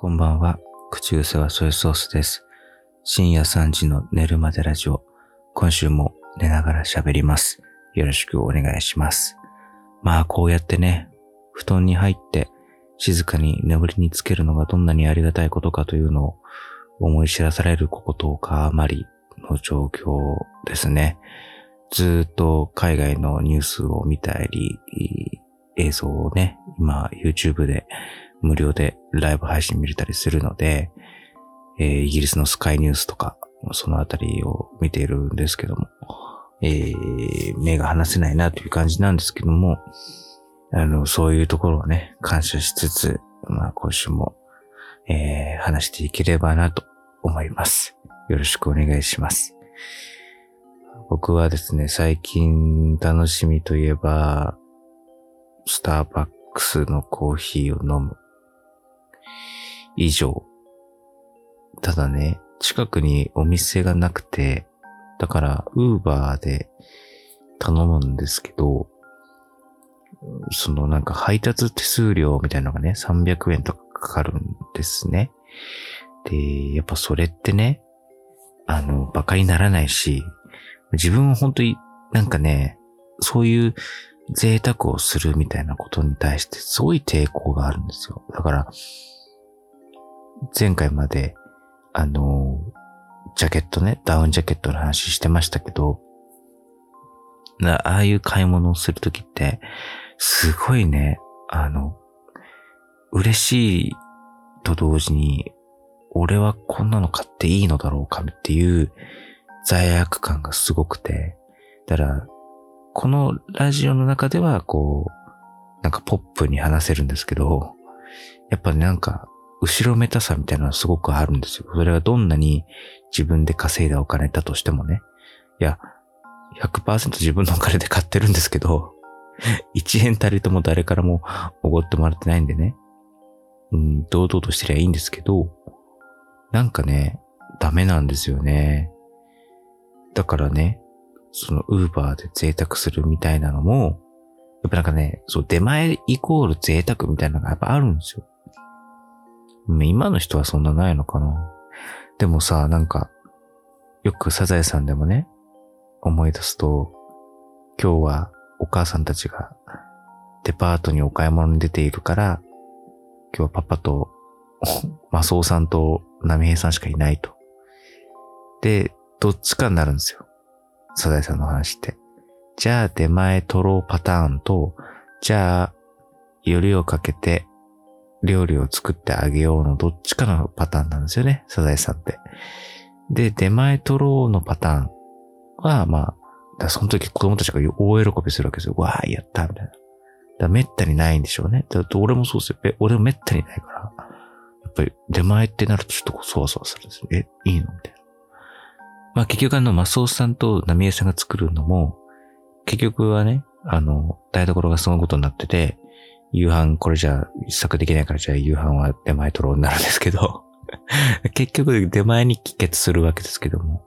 こんばんは。口癖はソイソースです。深夜3時の寝るまでラジオ。今週も寝ながら喋ります。よろしくお願いします。まあこうやってね、布団に入って静かに眠りにつけるのがどんなにありがたいことかというのを思い知らされることかあまりの状況ですね。ずっと海外のニュースを見たり、映像をね、今 YouTube で無料でライブ配信見れたりするので、えーイギリスのスカイニュースとか、そのあたりを見ているんですけども、えー目が離せないなという感じなんですけども、あの、そういうところをね、感謝しつつ、まあ今週も、えー話していければなと思います。よろしくお願いします。僕はですね、最近楽しみといえば、スターバックスのコーヒーを飲む。以上。ただね、近くにお店がなくて、だから、ウーバーで頼むんですけど、そのなんか配達手数料みたいなのがね、300円とかかかるんですね。で、やっぱそれってね、あの、馬鹿にならないし、自分は本当になんかね、そういう贅沢をするみたいなことに対してすごい抵抗があるんですよ。だから、前回まで、あの、ジャケットね、ダウンジャケットの話してましたけど、なああいう買い物をするときって、すごいね、あの、嬉しいと同時に、俺はこんなの買っていいのだろうかっていう罪悪感がすごくて、だから、このラジオの中では、こう、なんかポップに話せるんですけど、やっぱなんか、後ろめたさみたいなのはすごくあるんですよ。それがどんなに自分で稼いだお金だとしてもね。いや、100%自分のお金で買ってるんですけど、1円たりとも誰からもおごってもらってないんでね。うん、堂々としてりゃいいんですけど、なんかね、ダメなんですよね。だからね、そのウーバーで贅沢するみたいなのも、やっぱなんかね、そう、出前イコール贅沢みたいなのがやっぱあるんですよ。今の人はそんなないのかな。でもさ、なんか、よくサザエさんでもね、思い出すと、今日はお母さんたちがデパートにお買い物に出ているから、今日はパパと、マスオさんとナミヘイさんしかいないと。で、どっちかになるんですよ。サザエさんの話って。じゃあ出前取ろうパターンと、じゃあ、よりをかけて料理を作ってあげようのどっちかのパターンなんですよね、サザエさんって。で、出前取ろうのパターンは、まあ、その時子供たちが大喜びするわけですよ。わー、やった、みたいな。だめったにないんでしょうね。だって俺もそうですよ。え、俺もめったにないから。やっぱり出前ってなるとちょっとそわそわするんですよ。え、いいの？みたいな。まあ結局あの、マスオさんとナミエさんが作るのも、結局はね、あの、台所がそのことになってて、夕飯これじゃ一作できないからじゃあ夕飯は出前取ろうになるんですけど、結局出前に帰結するわけですけども、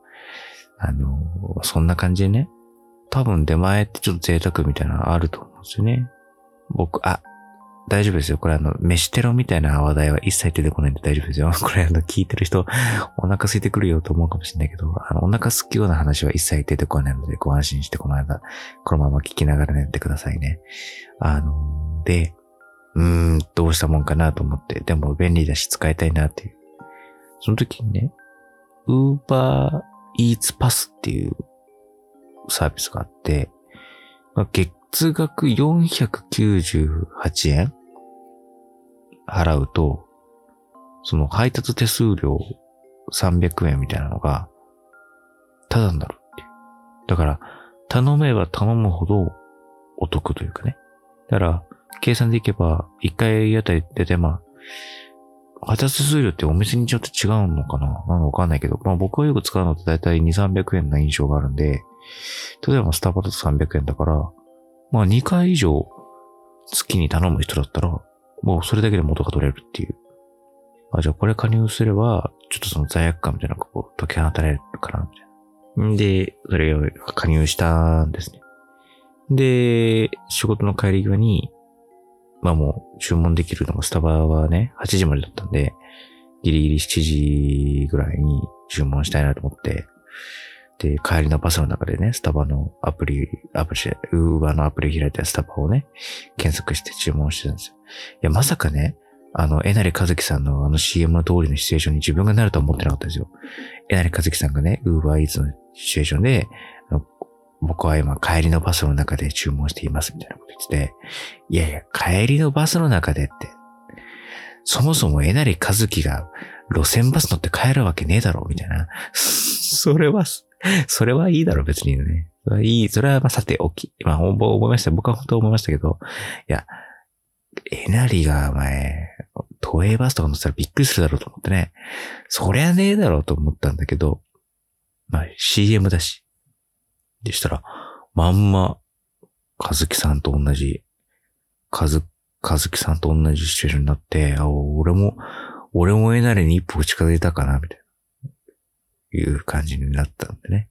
あの、そんな感じでね、多分出前ってちょっと贅沢みたいなのあると思うんですよね。僕、あ、大丈夫ですよ。これあの、飯テロみたいな話題は一切出てこないんで大丈夫ですよ。これあの、聞いてる人、お腹空いてくるよと思うかもしれないけど、あの、お腹空くような話は一切出てこないので、ご安心してこの間、このまま聞きながら寝てくださいね。あの、で、うーん、どうしたもんかなと思って、でも便利だし使いたいなっていう。その時にね、ウーバーイーツパスっていうサービスがあって、まあ月額498円払うと、その配達手数料300円みたいなのが、ただになるっていう。だから、頼めば頼むほどお得というかね。だから、計算でいけば、1回あたりで、で、まあ、配達数料ってお店によって違うのかな？なんかわかんないけど、まあ僕がよく使うのってだいたい2、300円な印象があるんで、例えばスタバだと300円だから、まあ2回以上月に頼む人だったら、もうそれだけで元が取れるっていう。あ、じゃあこれ加入すれば、ちょっとその罪悪感みたいなのがこう解き放たれるかな、みたいな。んで、それを加入したんですね。で、仕事の帰り際に、まあもう注文できるのがスタバはね、8時までだったんで、ギリギリ7時ぐらいに注文したいなと思って、で、帰りのバスの中でね、スタバのアプリ、アプリ、ウーバーのアプリ開いたスタバをね、検索して注文してたんですよ。いや、まさかね、あの、えなりかずきさんのあの CM の通りのシチュエーションに自分がなるとは思ってなかったんですよ。えなりかずきさんがね、ウーバーイーツのシチュエーションで、僕は今帰りのバスの中で注文していますみたいなこと言ってて、いやいや、帰りのバスの中でって、そもそもえなりかずきが路線バス乗って帰るわけねえだろ、みたいな。それは、それはいいだろ、別にね。いい。それはまあさておき。まあ、思いました。僕は本当思いましたけど、いや、えなりが前、都営バスとか乗ったらびっくりするだろうと思ってね。そりゃねえだろうと思ったんだけど、まあ CM だし。でしたら、まんま、かずきさんと同じ、かず、かずきさんと同じシチュエーションになって、あ、俺も、俺もえなりに一歩近づいたかな、みたいな、いう感じになったんでね。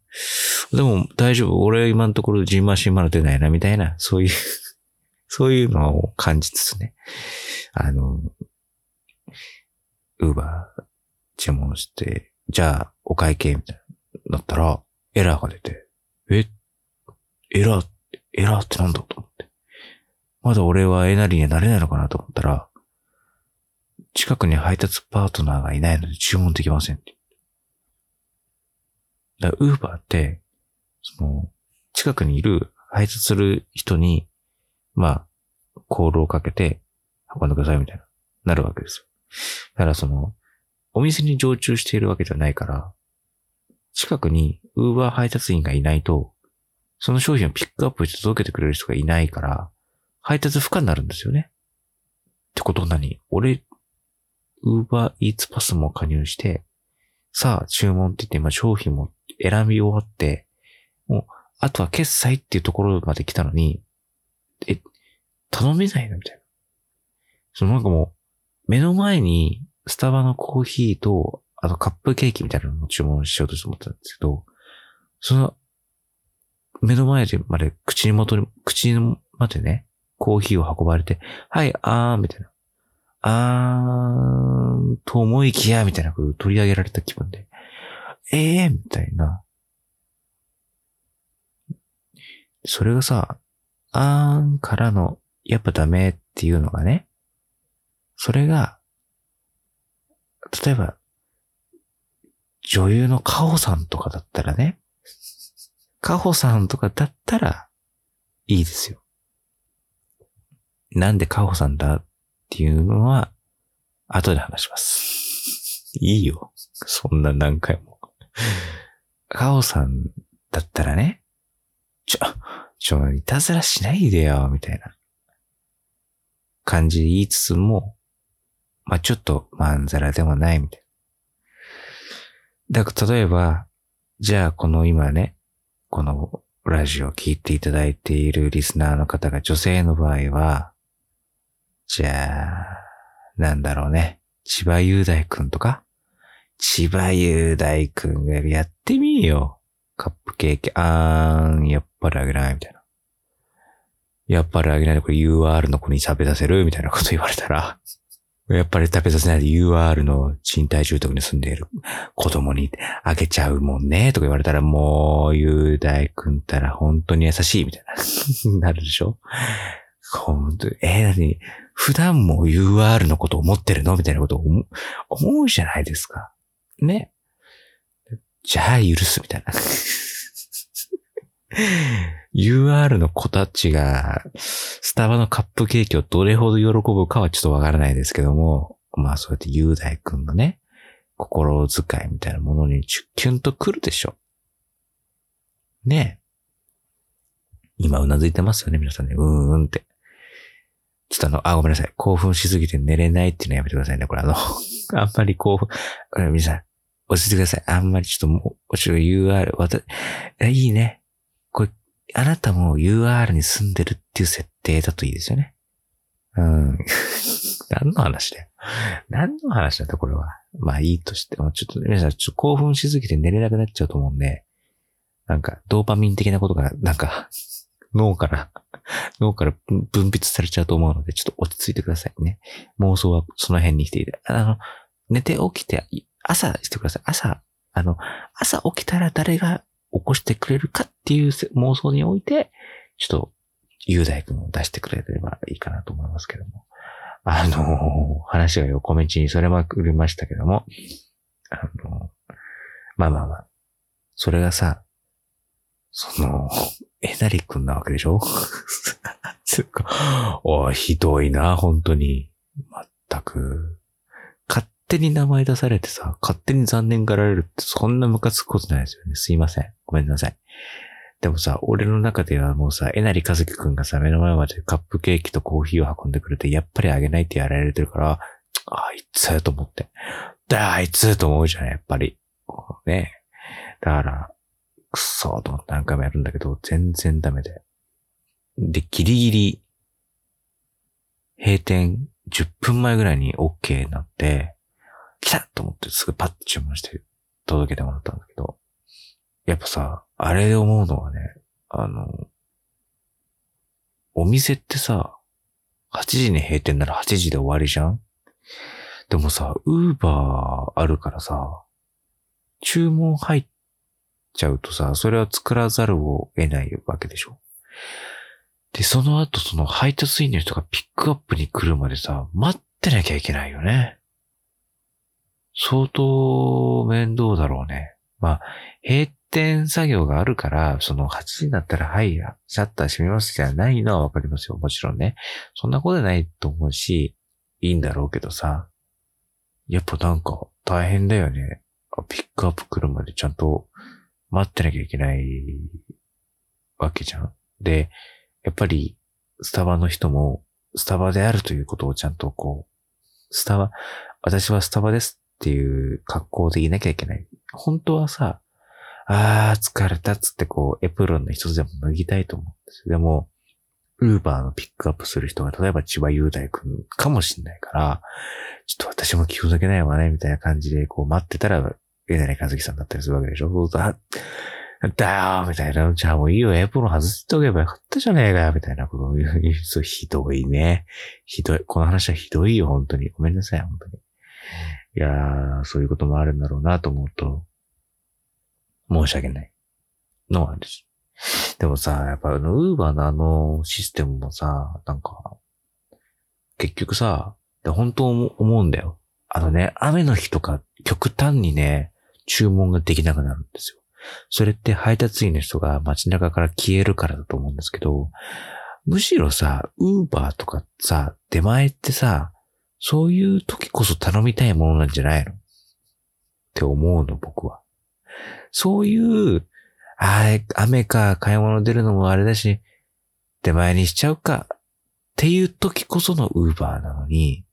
でも大丈夫。俺は今のところジンマシンまだ出ないな、みたいな、そういう そういうのを感じつつね。あの、ウーバー注文して、じゃあお会計みたいな、なったら、エラーが出て、エラー、エラーってなんだと思って。まだ俺はエナリにはなれないのかなと思ったら、近くに配達パートナーがいないので注文できませんって。だから、ウーバーって、その、近くにいる配達する人に、まあ、コールをかけて運んでくださいみたいな、なるわけですよ。だからその、お店に常駐しているわけじゃないから、近くにウーバー配達員がいないと、その商品をピックアップして届けてくれる人がいないから、配達不可になるんですよね。ってこと何俺、ウーバーイーツパスも加入して、さあ、注文って言って今商品も選び終わって、もう、あとは決済っていうところまで来たのに、え、頼めないのみたいな。そのなんかもう、目の前にスタバのコーヒーとあとカップケーキみたいなのを注文しようと思ったんですけど、その、目の前でまで口に元に、口にまでね、コーヒーを運ばれて、はい、あー、みたいな。あー、と思いきや、みたいなこと取り上げられた気分で、ええー、みたいな。それがさ、あーんからの、やっぱダメっていうのがね、それが、例えば、女優のカホさんとかだったらね、カホさんとかだったら、いいですよ。なんでカホさんだっていうのは、後で話します。いいよ。そんな何回も。カホさんだったらね、ちょ、ちょ、いたずらしないでよ、みたいな感じで言いつつも、まあ、ちょっとまんざらでもないみたいな。だから例えば、じゃあこの今ね、このラジオを聞いていただいているリスナーの方が女性の場合は、じゃあ、なんだろうね。千葉雄大くんとか？千葉雄大くんがやってみよう。カップケーキ、あーん、やっぱりあげないみたいな。やっぱりあげないでこれ UR の子に食べさせる？みたいなこと言われたらやっぱり食べさせないで UR の賃貸住宅に住んでいる子供にあげちゃうもんね、とか言われたら、もう、雄大くんたら本当に優しい、みたいな。なるでしょ？本当えー、なに、普段も UR のこと思ってるの？みたいなことを思うじゃないですか。ね？じゃあ許す、みたいな。UR の子たちが、スタバのカップケーキをどれほど喜ぶかはちょっとわからないですけども、まあそうやって雄大くんのね、心遣いみたいなものにキュンとくるでしょ。ねえ。今うなずいてますよね、皆さんね。うーんって。ちょっとあの、あ、ごめんなさい。興奮しすぎて寝れないっていうのやめてくださいね。これあの あんまり興奮、皆さん、落ち着いてください。あんまりちょっともう、ちょっと UR、わた、いいね。あなたも UR に住んでるっていう設定だといいですよね。うん。何の話だよ。何の話だったこれは。まあいいとして、もちょっと皆さんちょっと興奮しすぎて寝れなくなっちゃうと思うんで、なんかドーパミン的なことがなんか 脳から、脳から分泌されちゃうと思うので、ちょっと落ち着いてくださいね。妄想はその辺に来ていて。あの、寝て起きて、朝してください。朝、あの、朝起きたら誰が起こしてくれるかっていう妄想において、ちょっと、雄大君を出してくれればいいかなと思いますけども。あの、話が横道にそれまくりましたけども、あの、まあまあまあ、それがさ、その、えなりくんなわけでしょ？つうかおひどいな、本当に。まったく。勝手に名前出されてさ、勝手に残念がられるってそんなムカつくことないですよね。すいません。ごめんなさい。でもさ、俺の中ではもうさ、えなりかずきくんがさ、目の前までカップケーキとコーヒーを運んでくれて、やっぱりあげないってやられてるから、あいつと思って。だ、あいつと思うじゃん、やっぱり。ねだから、くそーと思って何回もやるんだけど、全然ダメで。で、ギリギリ、閉店10分前ぐらいに OK になって、来たと思ってすぐパッと注文して届けてもらったんだけど、やっぱさ、あれで思うのはね、あの、お店ってさ、8時に閉店なら8時で終わりじゃん？でもさ、ウーバーあるからさ、注文入っちゃうとさ、それは作らざるを得ないわけでしょ？で、その後その配達員の人がピックアップに来るまでさ、待ってなきゃいけないよね。相当面倒だろうね。まあ、閉店作業があるから、その8時になったら、はい、シャッター閉めますじゃないのはわかりますよ。もちろんね。そんなことないと思うし、いいんだろうけどさ。やっぱなんか大変だよね。ピックアップ来るまでちゃんと待ってなきゃいけないわけじゃん。で、やっぱりスタバの人もスタバであるということをちゃんとこう、スタバ、私はスタバですっていう格好でいなきゃいけない。本当はさ、あー疲れたっつってこうエプロンの一つでも脱ぎたいと思うんです。でも、ウーバーのピックアップする人が、例えば千葉雄大くんかもしんないから、ちょっと私も気をつけないわね、みたいな感じで、こう待ってたら、えなりかずきさんだったりするわけでしょそうすると、あ、だよみたいな。じゃあもういいよ、エプロン外しておけばよかったじゃねえかよ、みたいなことを言う。そう、ひどいね。ひどい。この話はひどいよ、本当に。ごめんなさい、本当に。いやー、そういうこともあるんだろうなと思うと、申し訳ない。のはあるし。でもさ、やっぱあの、ウーバーのあのシステムもさ、なんか、結局さ、で本当思思うんだよ。あのね、雨の日とか極端にね、注文ができなくなるんですよ。それって配達員の人が街中から消えるからだと思うんですけど、むしろさ、ウーバーとかさ、出前ってさ、そういう時こそ頼みたいものなんじゃないの？って思うの、僕は。そういう、あー雨か、買い物出るのもあれだし、出前にしちゃうか、っていう時こそのウーバーなのに、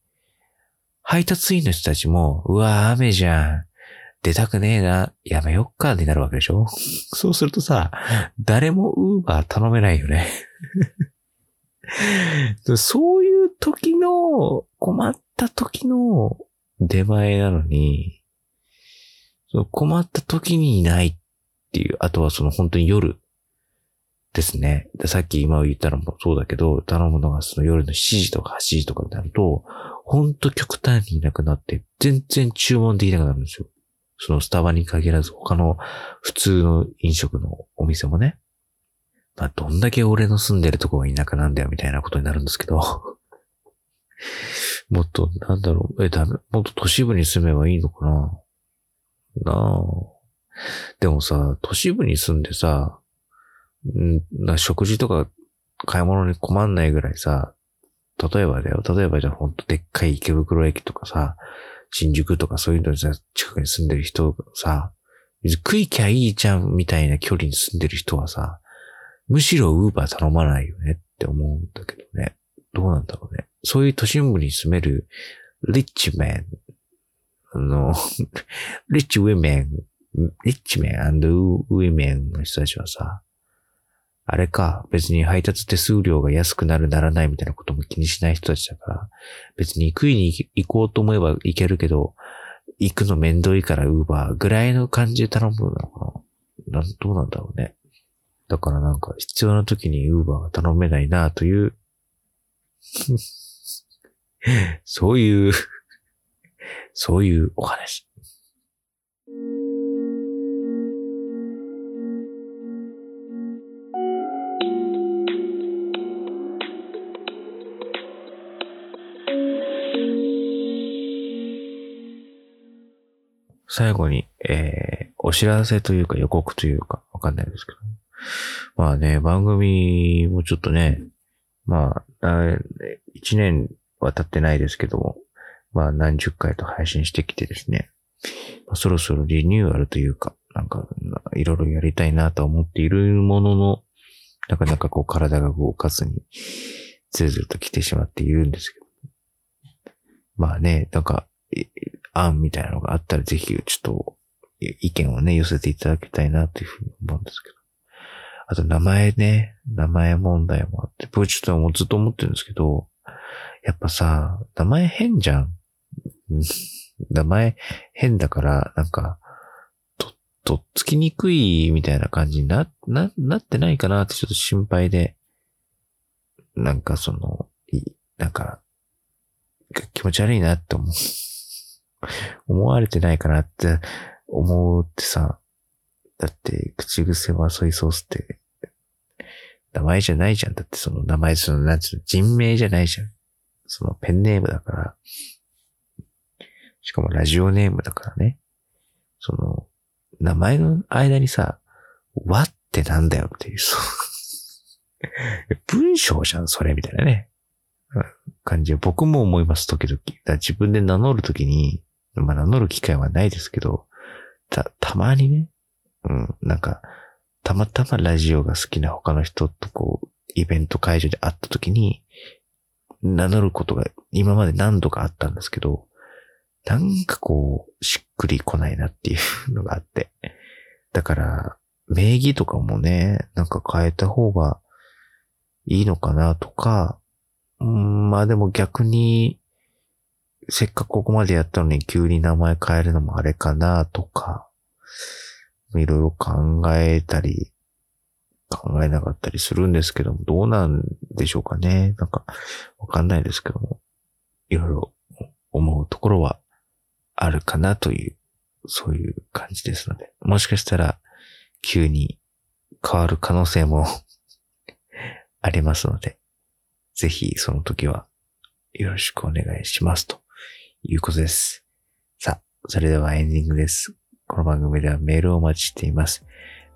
配達員の人たちも、うわ、雨じゃん。出たくねえな。やめよっか、になるわけでしょ？そうするとさ、誰もウーバー頼めないよね。そういう時の、困った時の出前なのに、その困った時にいないっていう、あとはその本当に夜ですね。でさっき今言ったのもそうだけど、頼むのがその夜の7時とか8時とかになると、ほんと極端にいなくなって、全然注文できなくなるんですよ。そのスタバに限らず他の普通の飲食のお店もね。まあ、どんだけ俺の住んでるとこが田舎なんだよみたいなことになるんですけど。もっと、なんだろう、え、ダメ、もっと都市部に住めばいいのかな？なあ。でもさ、都市部に住んでさ、んな食事とか買い物に困んないぐらいさ、例えばだよ、例えばじゃあほんとでっかい池袋駅とかさ、新宿とかそういうのにさ、近くに住んでる人がさ、食いきゃいいじゃんみたいな距離に住んでる人はさ、むしろウーバー頼まないよねって思うんだけどね。どうなんだろうね。そういう都心部に住めるリッチメン、あの、リッチウィメン、リッチメンウィメンの人たちはさ、あれか、別に配達手数料が安くなるならないみたいなことも気にしない人たちだから、別に食いに行こうと思えば行けるけど、行くのめんどいからウーバーぐらいの感じで頼むのかななんどうなんだろうね。だからなんか必要な時に Uber が頼めないなという そういうそういうお話。最後に、えー、お知らせというか予告というか、わかんないですけど。まあね、番組もちょっとね、まあ、一年は経ってないですけども、まあ何十回と配信してきてですね、まあ、そろそろリニューアルというか、なんか、いろいろやりたいなと思っているものの、なかなかこう体が動かずに、ずるずると来てしまっているんですけど。まあね、なんか、案みたいなのがあったらぜひ、ちょっと、意見をね、寄せていただきたいなというふうに思うんですけど。あと、名前ね、名前問題もあって、僕ちょっともうずっと思ってるんですけど、やっぱさ、名前変じゃん。名前変だから、なんか、と、とっつきにくいみたいな感じにな、な、なってないかなってちょっと心配で、なんかその、いなんか、気持ち悪いなって思う。思われてないかなって思うってさ、だって口癖はソイソースって名前じゃないじゃん。だってその名前、その、なんつうの、人名じゃないじゃん。そのペンネームだから。しかもラジオネームだからね。その、名前の間にさ、わってなんだよっていう、そう。文章じゃん、それ、みたいなね。感じ僕も思います、時々。だ自分で名乗るときに、まあ名乗る機会はないですけど、た、たまにね、うん、なんか、たまたまラジオが好きな他の人とこう、イベント会場で会った時に、名乗ることが今まで何度かあったんですけど、なんかこう、しっくりこないなっていうのがあって。だから、名義とかもね、なんか変えた方がいいのかなとか、うん、まあでも逆に、せっかくここまでやったのに急に名前変えるのもあれかなとか、いろいろ考えたり、考えなかったりするんですけども、どうなんでしょうかね。なんか、わかんないですけども、いろいろ思うところはあるかなという、そういう感じですので、もしかしたら急に変わる可能性も ありますので、ぜひその時はよろしくお願いしますということです。さあ、それではエンディングです。この番組ではメールをお待ちしています。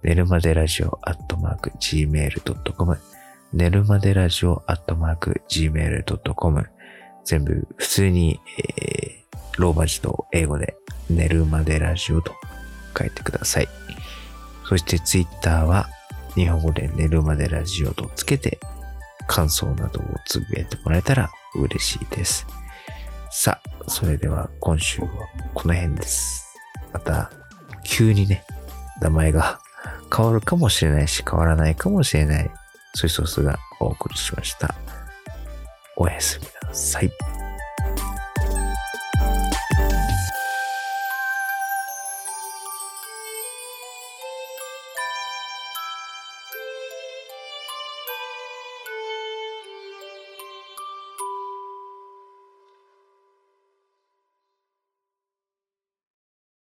寝るまでラジオアットマーク gmail.com 寝るまでラジオアットマーク gmail.com 全部普通に、えー、ローマ字と英語で寝るまでラジオと書いてください。そしてツイッターは日本語で寝るまでラジオとつけて感想などをつぶやいてもらえたら嬉しいです。さあ、それでは今週はこの辺です。また急にね、名前が 変わるかもしれないし、変わらないかもしれない、そういうソースがお送りしました。おやすみなさい。